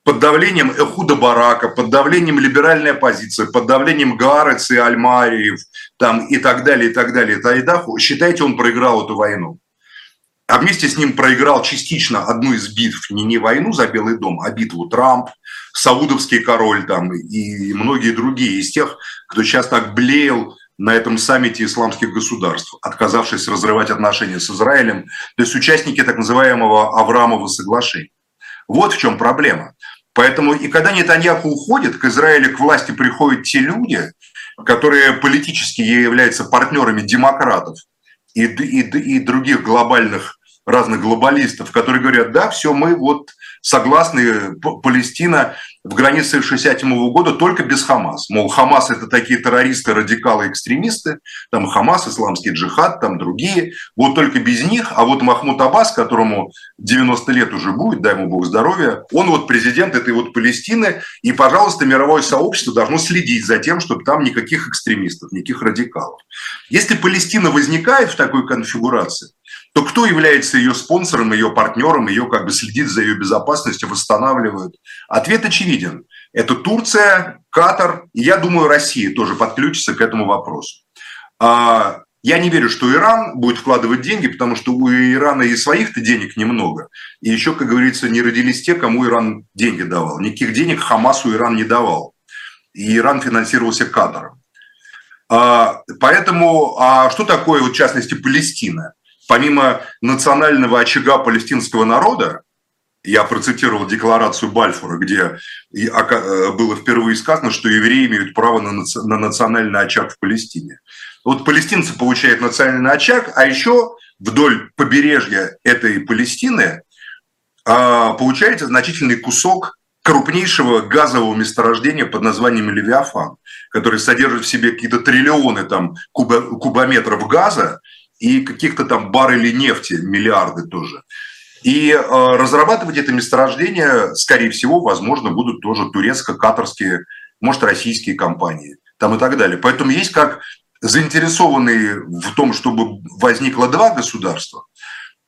под давлением Эхуда Барака, под давлением либеральной оппозиции, под давлением Гарец и Альмариев там, и так далее, и так далее, Тайдаху, считайте, он проиграл эту войну а вместе с ним проиграл частично одну из битв, не, не войну за Белый дом, а битву Трамп, Саудовский король там и многие другие из тех, кто сейчас так блеял на этом саммите исламских государств, отказавшись разрывать отношения с Израилем, то есть участники так называемого Авраамова соглашения. Вот в чем проблема. Поэтому и когда Нетаньяху уходит, к Израилю, к власти приходят те люди, которые политически являются партнерами демократов и, и, и других глобальных разных глобалистов, которые говорят, да, все, мы вот согласны, Палестина в границе 67 года только без Хамас. Мол, Хамас – это такие террористы, радикалы, экстремисты, там Хамас, исламский джихад, там другие, вот только без них, а вот Махмуд Аббас, которому 90 лет уже будет, дай ему Бог здоровья, он вот президент этой вот Палестины, и, пожалуйста, мировое сообщество должно следить за тем, чтобы там никаких экстремистов, никаких радикалов. Если Палестина возникает в такой конфигурации, то кто является ее спонсором, ее партнером, ее как бы следит за ее безопасностью, восстанавливает? Ответ очевиден. Это Турция, Катар, и я думаю, Россия тоже подключится к этому вопросу. А, я не верю, что Иран будет вкладывать деньги, потому что у Ирана и своих-то денег немного. И еще, как говорится, не родились те, кому Иран деньги давал. Никаких денег Хамасу Иран не давал. И Иран финансировался Катаром. А, поэтому, а что такое, в частности, Палестина? Помимо национального очага палестинского народа, я процитировал декларацию Бальфура, где э, было впервые сказано, что евреи имеют право на национальный очаг в Палестине. Вот палестинцы получают национальный очаг, а еще вдоль побережья этой Палестины а, получается значительный кусок крупнейшего газового месторождения под названием Левиафан, который содержит в себе какие-то триллионы там, кубометров газа, и каких-то там баррелей нефти, миллиарды тоже. И э, разрабатывать это месторождение, скорее всего, возможно, будут тоже турецко-катарские, может, российские компании там и так далее. Поэтому есть как заинтересованные в том, чтобы возникло два государства,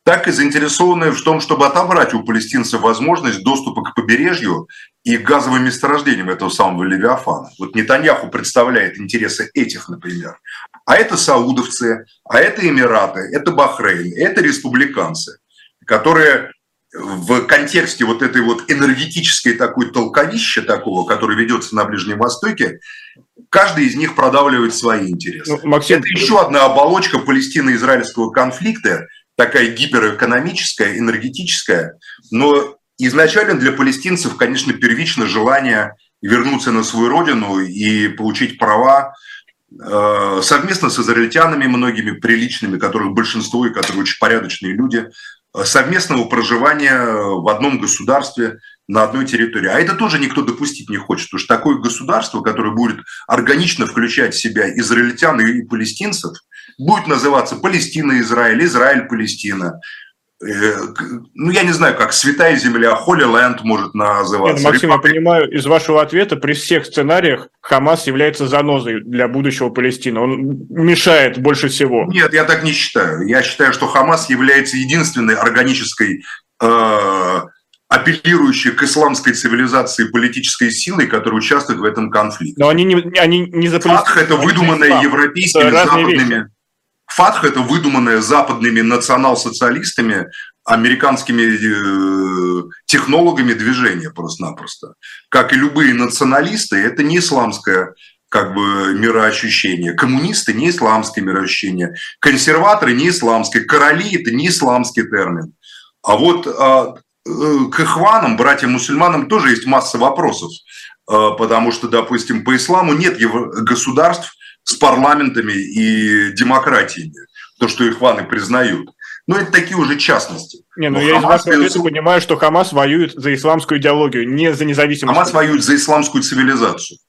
так и заинтересованные в том, чтобы отобрать у палестинцев возможность доступа к побережью и газовым месторождениям этого самого Левиафана. Вот Нетаньяху представляет интересы этих, например. А это саудовцы, а это Эмираты, это Бахрейн, это республиканцы, которые в контексте вот этой вот энергетической такой толковища такого, который ведется на Ближнем Востоке, каждый из них продавливает свои интересы. Ну, Максим... Это еще одна оболочка палестино-израильского конфликта, такая гиперэкономическая, энергетическая, но изначально для палестинцев, конечно, первично желание вернуться на свою родину и получить права Э, совместно с израильтянами многими приличными, которых большинство и которые очень порядочные люди, э, совместного проживания в одном государстве на одной территории. А это тоже никто допустить не хочет, потому что такое государство, которое будет органично включать в себя израильтян и палестинцев, будет называться Палестина-Израиль, Израиль-Палестина, Э, ну, я не знаю, как святая земля, Holy Land может называться. Нет, Максим, я понимаю, из вашего ответа при всех сценариях Хамас является занозой для будущего Палестины. Он мешает больше всего. Нет, я так не считаю. Я считаю, что Хамас является единственной органической э, апеллирующие к исламской цивилизации политической силой, которые участвуют в этом конфликте. Но они не, они не за Фатх – это выдуманное европейскими западными... Фатх – это выдуманное западными национал-социалистами, американскими э, технологами движения просто-напросто. Как и любые националисты, это не исламское как бы мироощущение. Коммунисты – не исламское мироощущение. Консерваторы – не исламское. Короли – это не исламский термин. А вот а, э, к ихванам, братьям-мусульманам, тоже есть масса вопросов. А, потому что, допустим, по исламу нет государств с парламентами и демократиями. То, что ихваны признают. Но это такие уже частности. Не, ну я Хамас, из вашего ответа понимаю, что Хамас воюет за исламскую идеологию, не за независимость. Хамас воюет за исламскую цивилизацию.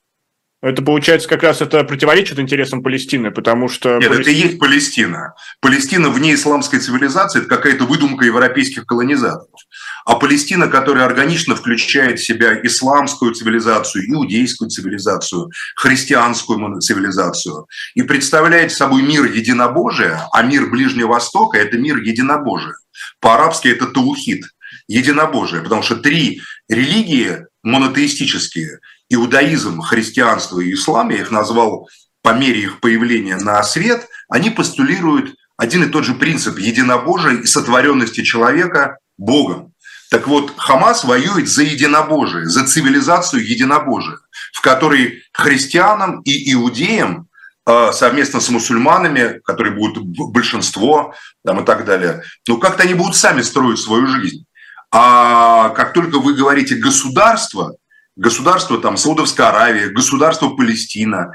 Это получается как раз это противоречит интересам Палестины, потому что... Нет, Палестина... это и есть Палестина. Палестина вне исламской цивилизации – это какая-то выдумка европейских колонизаторов. А Палестина, которая органично включает в себя исламскую цивилизацию, иудейскую цивилизацию, христианскую цивилизацию и представляет собой мир единобожия, а мир Ближнего Востока – это мир единобожия. По-арабски это таухид, единобожие, потому что три религии монотеистические – иудаизм, христианство и ислам, я их назвал по мере их появления на свет, они постулируют один и тот же принцип единобожия и сотворенности человека Богом. Так вот, Хамас воюет за единобожие, за цивилизацию единобожия, в которой христианам и иудеям э, совместно с мусульманами, которые будут большинство там, и так далее, ну как-то они будут сами строить свою жизнь. А как только вы говорите государство, государство там Саудовская Аравия, государство Палестина,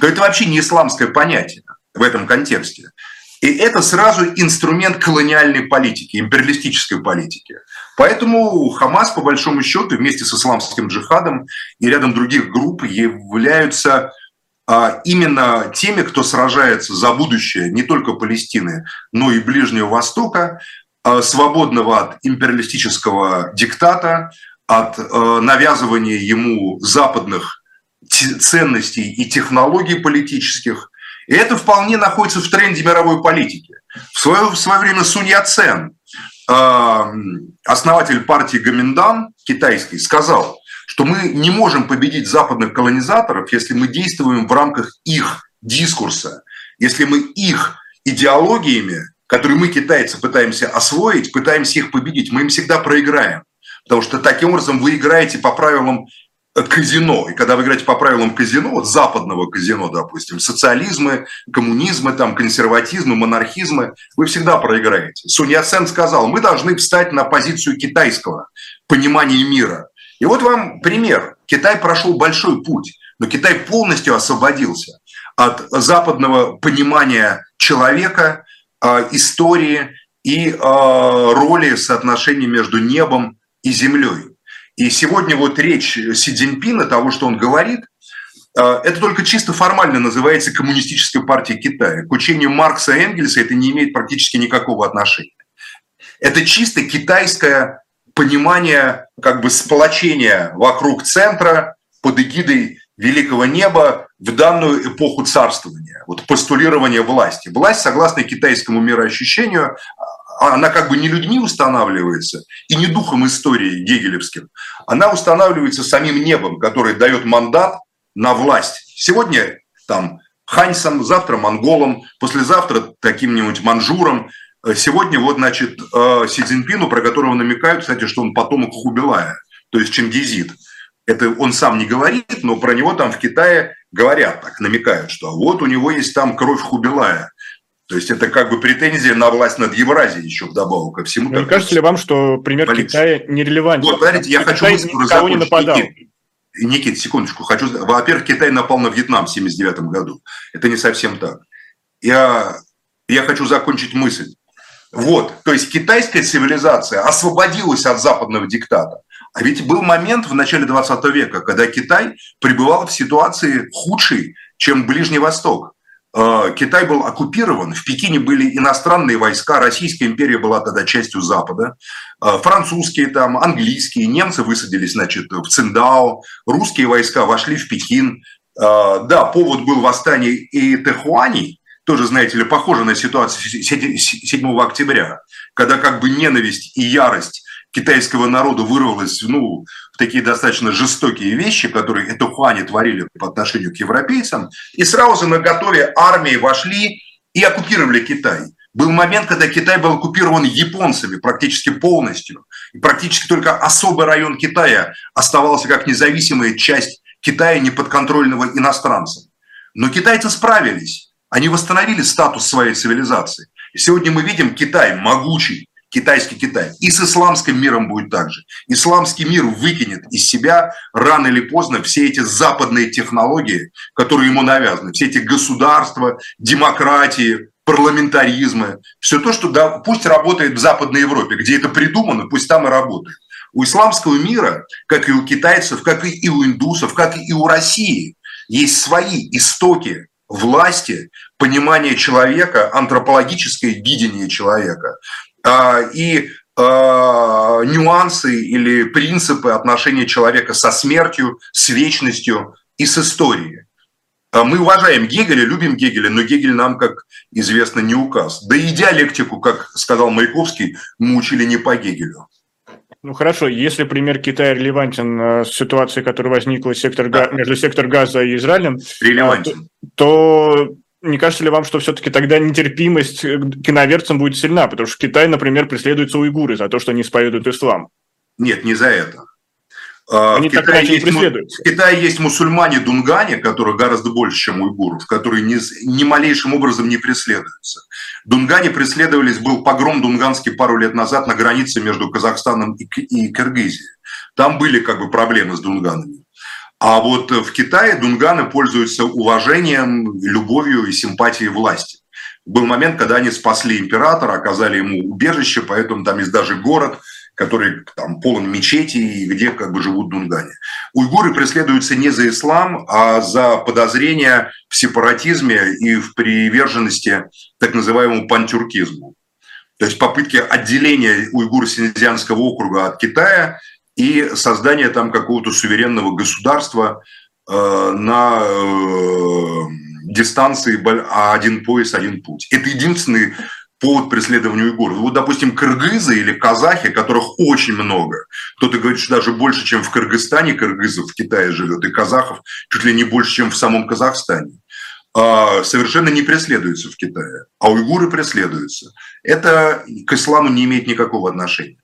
то это вообще не исламское понятие в этом контексте. И это сразу инструмент колониальной политики, империалистической политики. Поэтому Хамас, по большому счету, вместе с исламским джихадом и рядом других групп являются а, именно теми, кто сражается за будущее не только Палестины, но и Ближнего Востока, а, свободного от империалистического диктата, от э, навязывания ему западных ценностей и технологий политических. И это вполне находится в тренде мировой политики. В свое, в свое время Сунь Яцен, э, основатель партии Гаминдан китайской, сказал, что мы не можем победить западных колонизаторов, если мы действуем в рамках их дискурса, если мы их идеологиями, которые мы, китайцы, пытаемся освоить, пытаемся их победить, мы им всегда проиграем. Потому что таким образом вы играете по правилам э, казино. И когда вы играете по правилам казино, вот западного казино, допустим, социализмы, коммунизмы, там, консерватизмы, монархизмы, вы всегда проиграете. Сунь Яцен сказал, мы должны встать на позицию китайского понимания мира. И вот вам пример. Китай прошел большой путь, но Китай полностью освободился от западного понимания человека, э, истории и э, роли соотношения между небом и землей. И сегодня вот речь Си Цзиньпина, того, что он говорит, э, это только чисто формально называется Коммунистической партией Китая. К учению Маркса и Энгельса это не имеет практически никакого отношения. Это чисто китайское понимание как бы сплочения вокруг центра под эгидой великого неба в данную эпоху царствования, вот постулирование власти. Власть, согласно китайскому мироощущению, она как бы не людьми устанавливается и не духом истории гегелевским, она устанавливается самим небом, который дает мандат на власть. Сегодня там ханьсам, завтра монголам, послезавтра таким-нибудь манжурам. Сегодня вот, значит, э, Си Цзиньпину, про которого намекают, кстати, что он потомок Хубилая, то есть Чингизид. Это он сам не говорит, но про него там в Китае говорят так, намекают, что вот у него есть там кровь Хубилая. То есть это как бы претензия на власть над Евразией еще вдобавок ко всему. Не кажется ли вам, что пример Полиция. Китая нерелевантен? Вот, смотрите, я хочу никого не нападал. Никит, Никит, секундочку. Хочу... Во-первых, Китай напал на Вьетнам в 1979 году. Это не совсем так. Я, я хочу закончить мысль. Вот, то есть китайская цивилизация освободилась от западного диктата. А ведь был момент в начале 20 века, когда Китай пребывал в ситуации худшей, чем Ближний Восток. Э, Китай был оккупирован, в Пекине были иностранные войска, Российская империя была тогда частью Запада, э, французские там, английские, немцы высадились, значит, в Циндао, русские войска вошли в Пекин. Э, да, повод был восстание и Тэхуани, тоже, знаете ли, похоже на ситуацию 7 октября, когда как бы ненависть и ярость китайского народа вырвалось ну, в такие достаточно жестокие вещи, которые это Хуане творили по отношению к европейцам, и сразу на готове армии вошли и оккупировали Китай. Был момент, когда Китай был оккупирован японцами практически полностью. И практически только особый район Китая оставался как независимая часть Китая, неподконтрольного иностранцам. Но китайцы справились. Они восстановили статус своей цивилизации. И сегодня мы видим Китай могучий, китайский Китай. И с исламским миром будет так же. Исламский мир выкинет из себя рано или поздно все эти западные технологии, которые ему навязаны, все эти государства, демократии, парламентаризмы, все то, что да, пусть работает в Западной Европе, где это придумано, пусть там и работает. У исламского мира, как и у китайцев, как и у индусов, как и у России, есть свои истоки власти, понимание человека, антропологическое видение человека и а, нюансы или принципы отношения человека со смертью, с вечностью и с историей. А мы уважаем Гегеля, любим Гегеля, но Гегель нам, как известно, не указ. Да и диалектику, как сказал Маяковский, мы учили не по Гегелю. Ну хорошо, если пример Китая релевантен э, с ситуацией, которая возникла сектор, да. между сектор Газа и Израилем, релевантен. то, то не кажется ли вам, что все-таки тогда нетерпимость к киноверцам будет сильна? Потому что Китай, например, преследуются уйгуры за то, что они исповедуют ислам. Нет, не за это. А, Они в Китае, есть, в Китае есть мусульмане Дунгане, которые гораздо больше, чем уйгуров, которые ни, ни малейшим образом не преследуются. Дунгане преследовались, был погром дунганский пару лет назад на границе между Казахстаном и, и Киргизией. Там были как бы проблемы с дунганами. А вот в Китае дунганы пользуются уважением, любовью и симпатией власти. Был момент, когда они спасли императора, оказали ему убежище, поэтому там есть даже город – который там полон мечетей, где как бы живут дунгане. Уйгуры преследуются не за ислам, а за подозрения в сепаратизме и в приверженности так называемому пантюркизму. То есть попытки отделения уйгур-синьцзянского округа от Китая и создания там какого-то суверенного государства э, на э, дистанции один пояс, один путь. Это единственный повод преследованию уйгуров. Вот, допустим, кыргызы или казахи, которых очень много. Кто-то говорит, что даже больше, чем в Кыргызстане кыргызов в Китае живет, и казахов чуть ли не больше, чем в самом Казахстане а, совершенно не преследуются в Китае, а уйгуры преследуются. Это к исламу не имеет никакого отношения.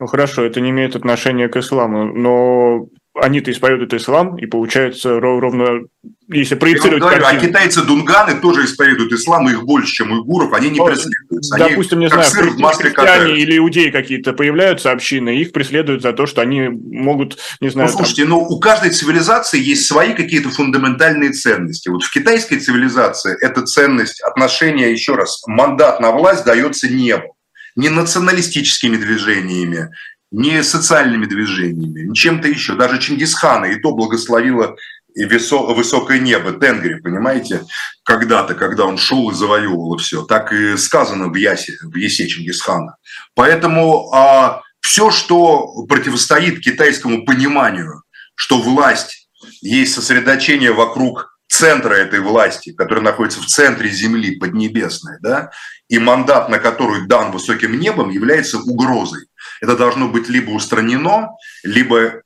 Ну хорошо, это не имеет отношения к исламу, но они-то исповедуют ислам, и получается ровно, если проецировать... Говорю, а китайцы дунганы тоже исповедуют ислам, их больше, чем уйгуров, они не ну, преследуются. Допустим, они, не знаю, христиане или иудеи какие-то появляются общины, их преследуют за то, что они могут, не знаю... Ну, слушайте, там... ну у каждой цивилизации есть свои какие-то фундаментальные ценности. Вот в китайской цивилизации эта ценность отношения, еще раз, мандат на власть дается небу не националистическими движениями, не социальными движениями, не чем-то еще. Даже Чингисхана и то благословило высокое небо, Тенгри, понимаете, когда-то, когда он шел и завоевывал все. Так и сказано в Ясе, в Ясе Чингисхана. Поэтому а, все, что противостоит китайскому пониманию, что власть есть сосредоточение вокруг центра этой власти, который находится в центре Земли, Поднебесной, да, и мандат, на который дан высоким небом, является угрозой. Это должно быть либо устранено, либо э,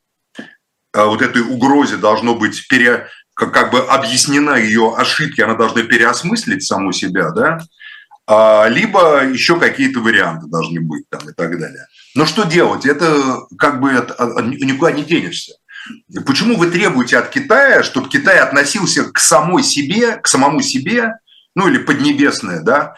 вот этой угрозе должно быть пере, как, как бы объяснена ее ошибки, она должна переосмыслить саму себя, да, а, либо еще какие-то варианты должны быть там и так далее. Но что делать? Это как бы никуда не денешься. Почему вы требуете от Китая, чтобы Китай относился к самой себе, к самому себе, ну или поднебесное, да,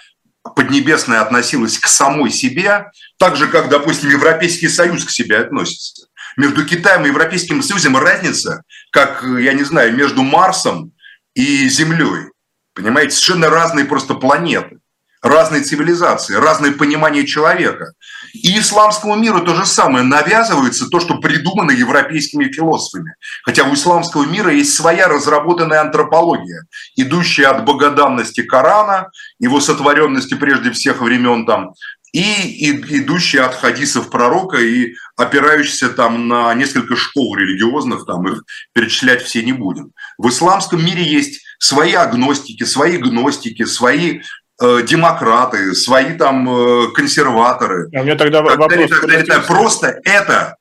поднебесное относилось к самой себе, так же, как, допустим, Европейский Союз к себе относится. Между Китаем и Европейским Союзом разница, как, я не знаю, между Марсом и Землей. Понимаете, совершенно разные просто планеты разные цивилизации, разное понимание человека. И исламскому миру то же самое навязывается то, что придумано европейскими философами. Хотя у исламского мира есть своя разработанная антропология, идущая от богоданности Корана, его сотворенности прежде всех времен там, и, идущая от хадисов пророка и опирающаяся там на несколько школ религиозных, там их перечислять все не будем. В исламском мире есть свои агностики, свои гностики, свои демократы, свои там э, консерваторы. А у меня тогда так вопрос. Так далее, так. Просто это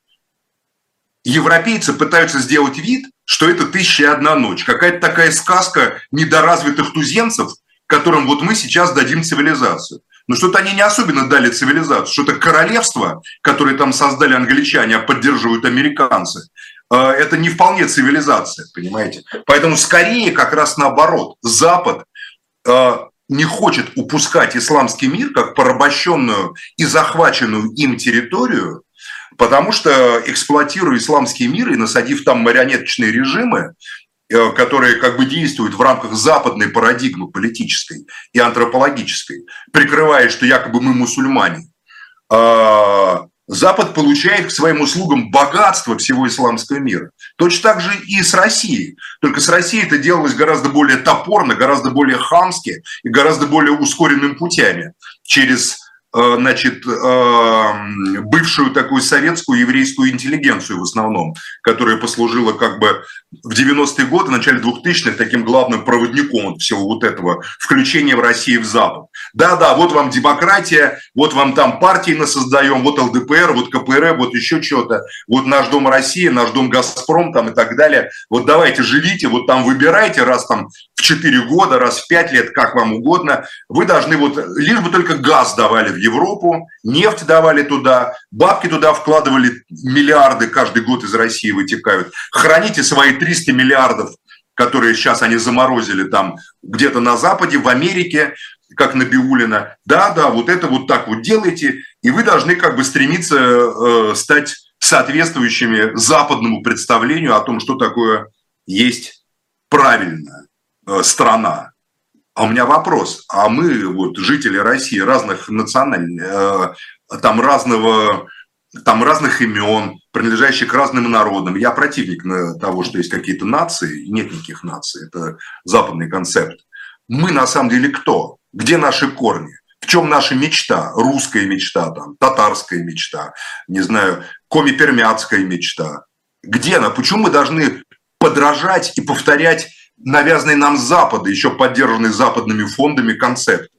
европейцы пытаются сделать вид, что это «Тысяча и одна ночь». Какая-то такая сказка недоразвитых туземцев, которым вот мы сейчас дадим цивилизацию. Но что-то они не особенно дали цивилизацию. Что-то королевство, которое там создали англичане, а поддерживают американцы, э, это не вполне цивилизация, понимаете? Поэтому скорее как раз наоборот. Запад э, не хочет упускать исламский мир как порабощенную и захваченную им территорию, потому что эксплуатируя исламский мир и насадив там марионеточные режимы, Э, которые как бы действуют в рамках западной парадигмы политической и антропологической, прикрывая, что якобы мы мусульмане, а, Запад получает к своим услугам богатство всего исламского мира. Точно так же и с Россией. Только с Россией это делалось гораздо более топорно, гораздо более хамски и гораздо более ускоренными путями. Через значит, э, бывшую такую советскую еврейскую интеллигенцию в основном, которая послужила как бы в 90-е годы, в начале 2000-х таким главным проводником всего вот этого включения в Россию в Запад. Да-да, вот вам демократия, вот вам там партии насоздаем, вот ЛДПР, вот КПРФ, вот еще что-то, вот наш дом Россия, наш дом Газпром там и так далее. Вот давайте живите, вот там выбирайте раз там 4 года, раз в 5 лет, как вам угодно. Вы должны вот, лишь бы только газ давали в Европу, нефть давали туда, бабки туда вкладывали, миллиарды каждый год из России вытекают. Храните свои 300 миллиардов, которые сейчас они заморозили там где-то на Западе, в Америке, как на Биулина. Да, да, вот это вот так вот делайте, и вы должны как бы стремиться э, стать соответствующими западному представлению о том, что такое есть правильная э, страна. А у меня вопрос. А мы, вот, жители России, разных национальных, э, там разного, там разных имен, принадлежащих к разным народам. Я противник того, что есть какие-то нации. Нет никаких наций. Это западный концепт. Мы на самом деле кто? Где наши корни? В чем наша мечта? Русская мечта, там, татарская мечта, не знаю, коми-пермяцкая мечта. Где она? Почему мы должны подражать и повторять навязанный нам Запада, еще поддержанный западными фондами концепт.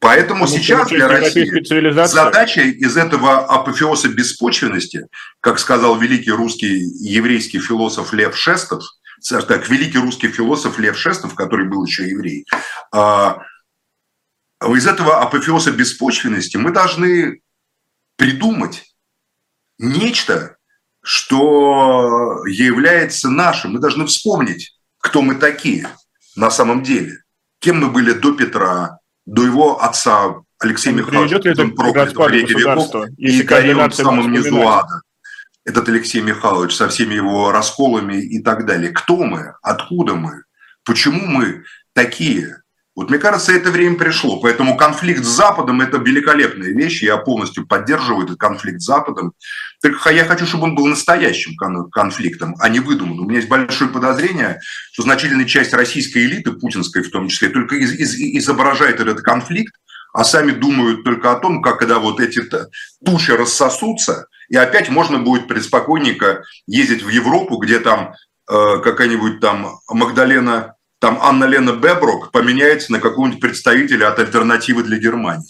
Поэтому Потому сейчас для России задача из этого апофеоза беспочвенности, как сказал великий русский еврейский философ Лев Шестов, так, великий русский философ Лев Шестов, который был еще еврей, а, из этого апофеоза беспочвенности мы должны придумать нечто, что является нашим. Мы должны вспомнить кто мы такие на самом деле. Кем мы были до Петра, до его отца Алексея Михайловича, Приведет ли это проклятого веке веков, и горел в самом низу ада. Этот Алексей Михайлович со всеми его расколами и так далее. Кто мы? Откуда мы? Почему мы такие? Вот мне кажется, это время пришло. Поэтому конфликт с Западом – это великолепная вещь. Я полностью поддерживаю этот конфликт с Западом. Только я хочу, чтобы он был настоящим конфликтом, а не выдуманным. У меня есть большое подозрение, что значительная часть российской элиты, путинской в том числе, только из, из, изображает этот конфликт, а сами думают только о том, как когда вот эти туши рассосутся, и опять можно будет преспокойненько ездить в Европу, где там э, какая-нибудь там Магдалена там Анна Лена Беброк поменяется на какого-нибудь представителя от альтернативы для Германии.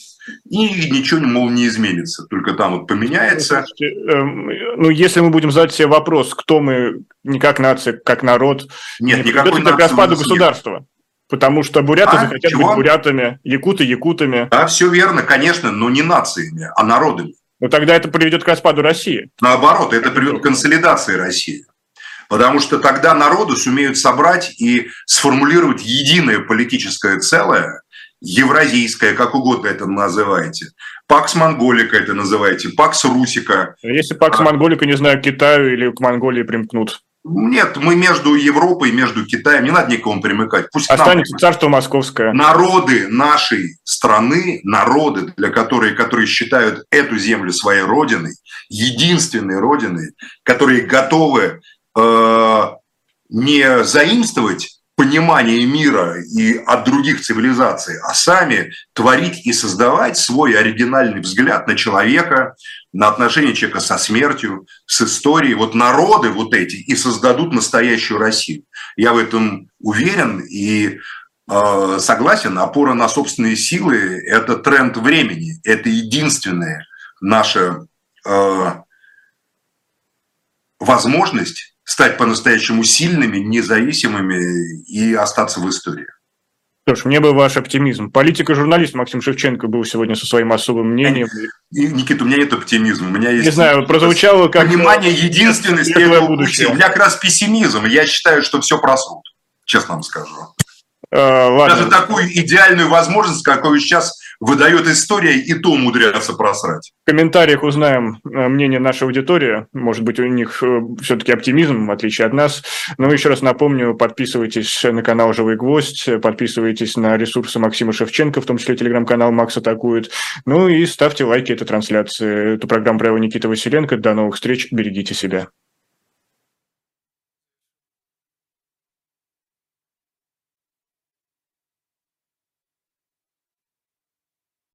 И ничего, мол, не изменится, только там вот поменяется. Эм, ну, если мы будем задать себе вопрос, кто мы, не как нация, как народ, нет, не никакой нации к распаду государства. Нет. Потому что буряты а, захотят чего? быть бурятами, якуты якутами. Да, все верно, конечно, но не нациями, а народами. Но тогда это приведет к распаду России. Наоборот, это приведет к консолидации России. Потому что тогда народы сумеют собрать и сформулировать единое политическое целое, евразийское, как угодно это называете. Пакс Монголика это называете, Пакс Русика. Если Пакс а... Монголика, не знаю, к Китаю или к Монголии примкнут? Нет, мы между Европой, между Китаем, не надо никому примыкать. Пусть Останется нам, царство московское. Народы нашей страны, народы, для которые, которые считают эту землю своей родиной, единственной родиной, которые готовы Э, не заимствовать понимание мира и от других цивилизаций, а сами творить и создавать свой оригинальный взгляд на человека, на отношение человека со смертью, с историей. Вот народы вот эти и создадут настоящую Россию. Я в этом уверен, и э, согласен, опора на собственные силы – это тренд времени, это единственная наша э, возможность стать по-настоящему сильными, независимыми и остаться в истории. Что ж, мне бы ваш оптимизм. Политик и журналист Максим Шевченко был сегодня со своим особым мнением. Никита, у меня нет оптимизма. У меня есть Не знаю, прозвучало как... Понимание единственности этого пути. У меня как раз пессимизм. Я считаю, что все просрут, честно вам скажу. А, ладно. Даже такую идеальную возможность, какую сейчас выдает история, и то умудряются просрать. В комментариях узнаем э, мнение нашей аудитории. Может быть, у них э, все-таки оптимизм, в отличие от нас. Но еще раз напомню, подписывайтесь на канал «Живой гвоздь», подписывайтесь на ресурсы Максима Шевченко, в том числе телеграм-канал «Макс атакует». Ну и ставьте лайки этой трансляции. Эту программу провел Никита Василенко. До новых встреч. Берегите себя.